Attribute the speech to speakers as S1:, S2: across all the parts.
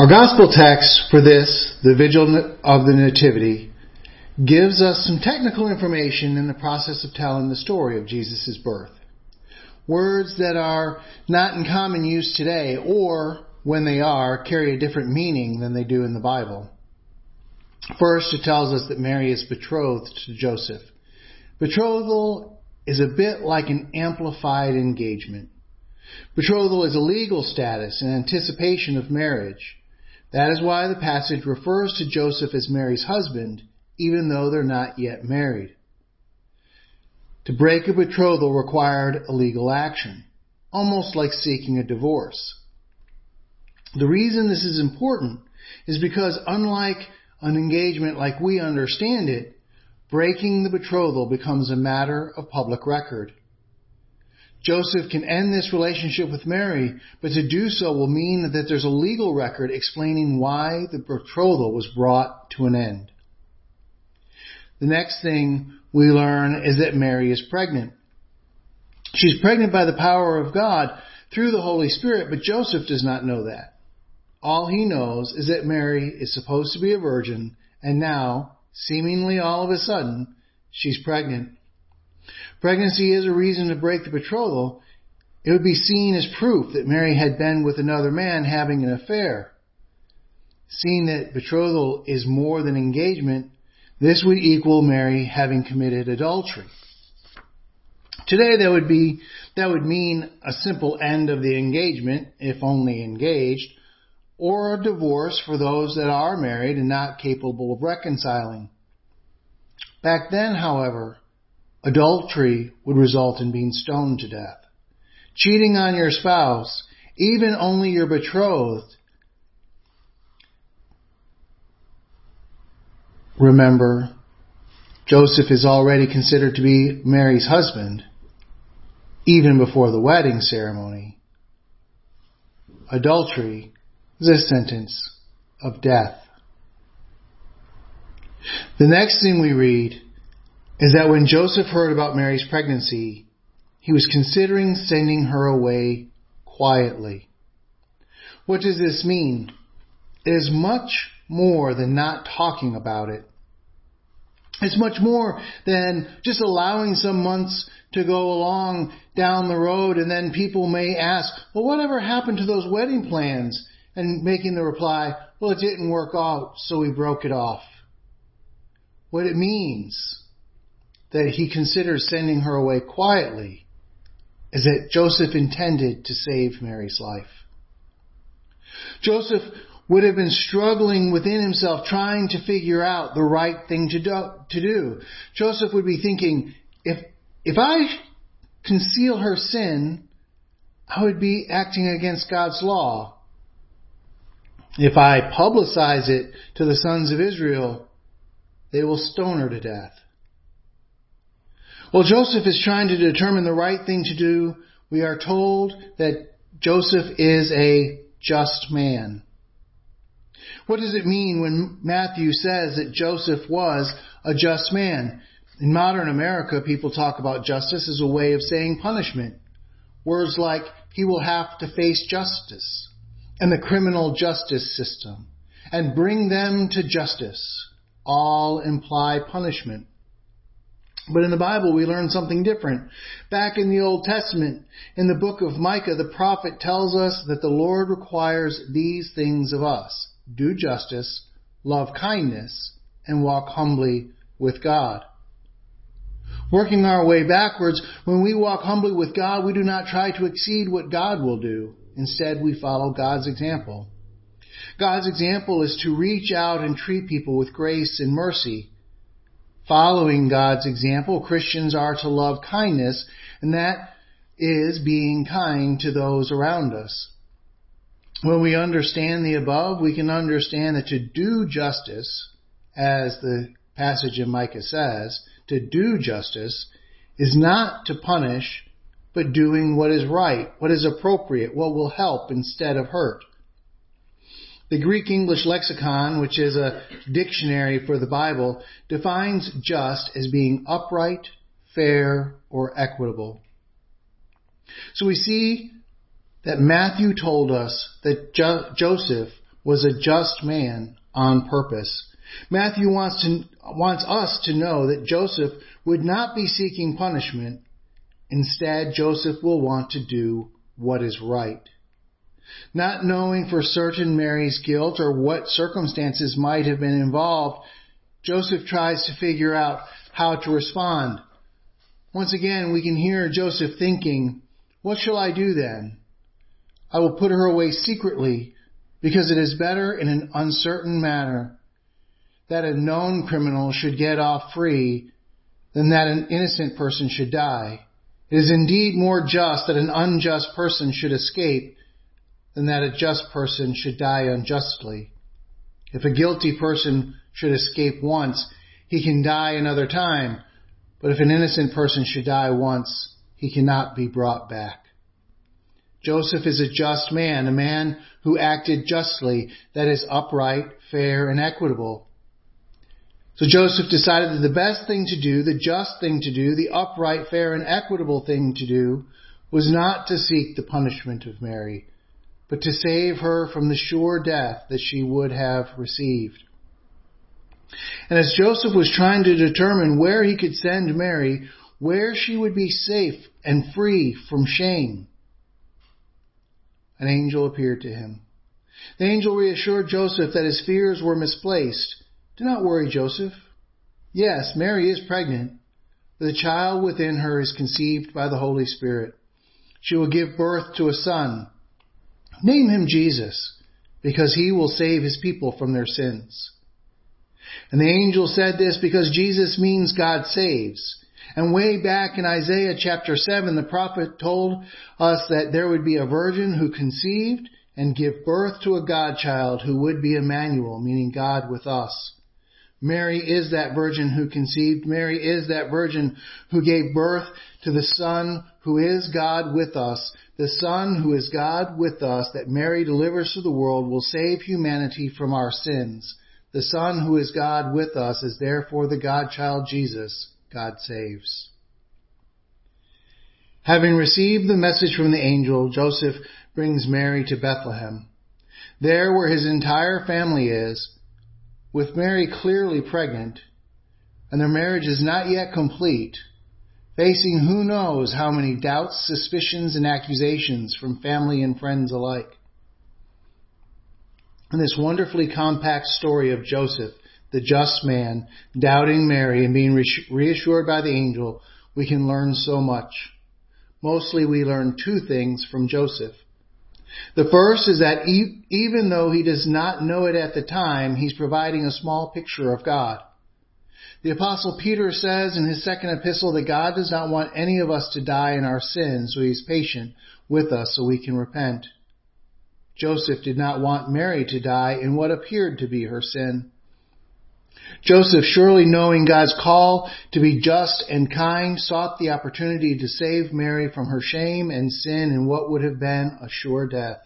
S1: Our gospel text for this, the Vigil of the Nativity, gives us some technical information in the process of telling the story of Jesus' birth. Words that are not in common use today, or when they are, carry a different meaning than they do in the Bible. First, it tells us that Mary is betrothed to Joseph. Betrothal is a bit like an amplified engagement. Betrothal is a legal status in anticipation of marriage. That is why the passage refers to Joseph as Mary's husband, even though they're not yet married. To break a betrothal required a legal action, almost like seeking a divorce. The reason this is important is because unlike an engagement like we understand it, breaking the betrothal becomes a matter of public record. Joseph can end this relationship with Mary, but to do so will mean that there's a legal record explaining why the betrothal was brought to an end. The next thing we learn is that Mary is pregnant. She's pregnant by the power of God through the Holy Spirit, but Joseph does not know that. All he knows is that Mary is supposed to be a virgin, and now, seemingly all of a sudden, she's pregnant. Pregnancy is a reason to break the betrothal. It would be seen as proof that Mary had been with another man having an affair. Seeing that betrothal is more than engagement, this would equal Mary having committed adultery. Today that would be, that would mean a simple end of the engagement, if only engaged, or a divorce for those that are married and not capable of reconciling. Back then, however, adultery would result in being stoned to death. Cheating on your spouse, even only your betrothed, remember, Joseph is already considered to be Mary's husband, even before the wedding ceremony. Adultery is a sentence of death. The next thing we read is that when Joseph heard about Mary's pregnancy, he was considering sending her away quietly. What does this mean? It is much more than not talking about it. It's much more than just allowing some months to go along down the road and then people may ask, well, whatever happened to those wedding plans? and making the reply, well, it didn't work out, so we broke it off. What it means that he considers sending her away quietly is that Joseph intended to save Mary's life. Joseph would have been struggling within himself trying to figure out the right thing to do. To do. Joseph would be thinking, if, if I conceal her sin, I would be acting against God's law. If I publicize it to the sons of Israel, they will stone her to death. While Joseph is trying to determine the right thing to do, we are told that Joseph is a just man. What does it mean when Matthew says that Joseph was a just man? In modern America, people talk about justice as a way of saying punishment. Words like, he will have to face justice and the criminal justice system and bring them to justice all imply punishment. But in the Bible, we learn something different. Back in the Old Testament, in the book of Micah, the prophet tells us that the Lord requires these things of us do justice, love kindness, and walk humbly with God. Working our way backwards, when we walk humbly with God, we do not try to exceed what God will do. Instead, we follow God's example. God's example is to reach out and treat people with grace and mercy. Following God's example, Christians are to love kindness, and that is being kind to those around us. When we understand the above, we can understand that to do justice, as the passage in Micah says, to do justice is not to punish but doing what is right, what is appropriate, what will help instead of hurt. The Greek English lexicon, which is a dictionary for the Bible, defines just as being upright, fair, or equitable. So we see that Matthew told us that jo- Joseph was a just man on purpose. Matthew wants to, wants us to know that Joseph would not be seeking punishment. Instead, Joseph will want to do what is right. Not knowing for certain Mary's guilt or what circumstances might have been involved, Joseph tries to figure out how to respond. Once again, we can hear Joseph thinking, what shall I do then? I will put her away secretly because it is better in an uncertain manner that a known criminal should get off free than that an innocent person should die. It is indeed more just that an unjust person should escape than that a just person should die unjustly. If a guilty person should escape once, he can die another time, but if an innocent person should die once, he cannot be brought back. Joseph is a just man, a man who acted justly, that is upright, fair, and equitable. So Joseph decided that the best thing to do, the just thing to do, the upright, fair, and equitable thing to do was not to seek the punishment of Mary, but to save her from the sure death that she would have received. And as Joseph was trying to determine where he could send Mary, where she would be safe and free from shame, an angel appeared to him. The angel reassured Joseph that his fears were misplaced. Do not worry, Joseph. Yes, Mary is pregnant, but the child within her is conceived by the Holy Spirit. She will give birth to a son. Name him Jesus, because he will save his people from their sins. And the angel said this because Jesus means God saves. And way back in Isaiah chapter 7, the prophet told us that there would be a virgin who conceived and give birth to a godchild who would be Emmanuel, meaning God with us. Mary is that virgin who conceived. Mary is that virgin who gave birth to the Son who is God with us. The Son who is God with us that Mary delivers to the world will save humanity from our sins. The Son who is God with us is therefore the Godchild Jesus, God saves. Having received the message from the angel, Joseph brings Mary to Bethlehem. There where his entire family is, with Mary clearly pregnant, and their marriage is not yet complete, facing who knows how many doubts, suspicions, and accusations from family and friends alike. In this wonderfully compact story of Joseph, the just man, doubting Mary and being reassured by the angel, we can learn so much. Mostly we learn two things from Joseph. The first is that even though he does not know it at the time, he's providing a small picture of God. The apostle Peter says in his second epistle that God does not want any of us to die in our sins, so he's patient with us so we can repent. Joseph did not want Mary to die in what appeared to be her sin. Joseph, surely knowing God's call to be just and kind, sought the opportunity to save Mary from her shame and sin in what would have been a sure death.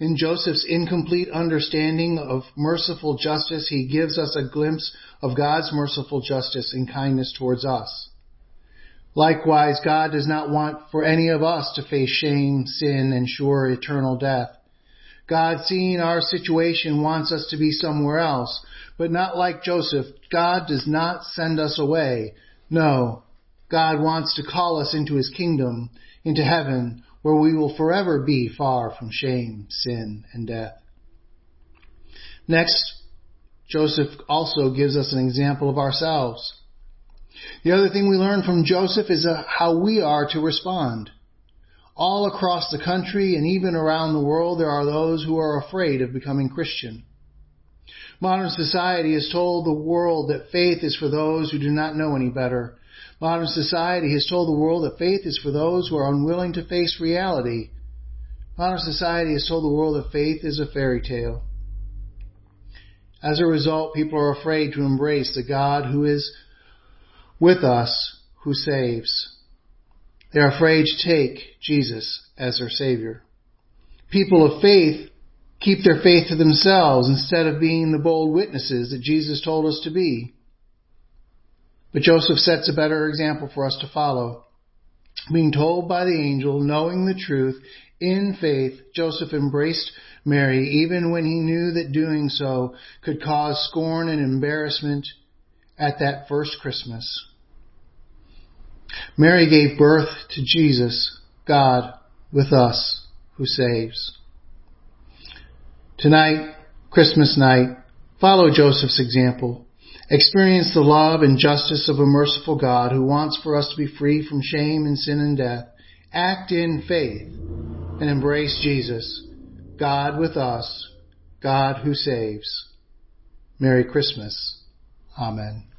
S1: In Joseph's incomplete understanding of merciful justice, he gives us a glimpse of God's merciful justice and kindness towards us. Likewise, God does not want for any of us to face shame, sin, and sure eternal death. God, seeing our situation, wants us to be somewhere else, but not like Joseph. God does not send us away. No, God wants to call us into his kingdom, into heaven, where we will forever be far from shame, sin, and death. Next, Joseph also gives us an example of ourselves. The other thing we learn from Joseph is uh, how we are to respond. All across the country and even around the world, there are those who are afraid of becoming Christian. Modern society has told the world that faith is for those who do not know any better. Modern society has told the world that faith is for those who are unwilling to face reality. Modern society has told the world that faith is a fairy tale. As a result, people are afraid to embrace the God who is with us who saves. They are afraid to take Jesus as their Savior. People of faith keep their faith to themselves instead of being the bold witnesses that Jesus told us to be. But Joseph sets a better example for us to follow. Being told by the angel, knowing the truth, In faith, Joseph embraced Mary even when he knew that doing so could cause scorn and embarrassment at that first Christmas. Mary gave birth to Jesus, God with us who saves. Tonight, Christmas night, follow Joseph's example. Experience the love and justice of a merciful God who wants for us to be free from shame and sin and death. Act in faith and embrace Jesus, God with us, God who saves. Merry Christmas. Amen.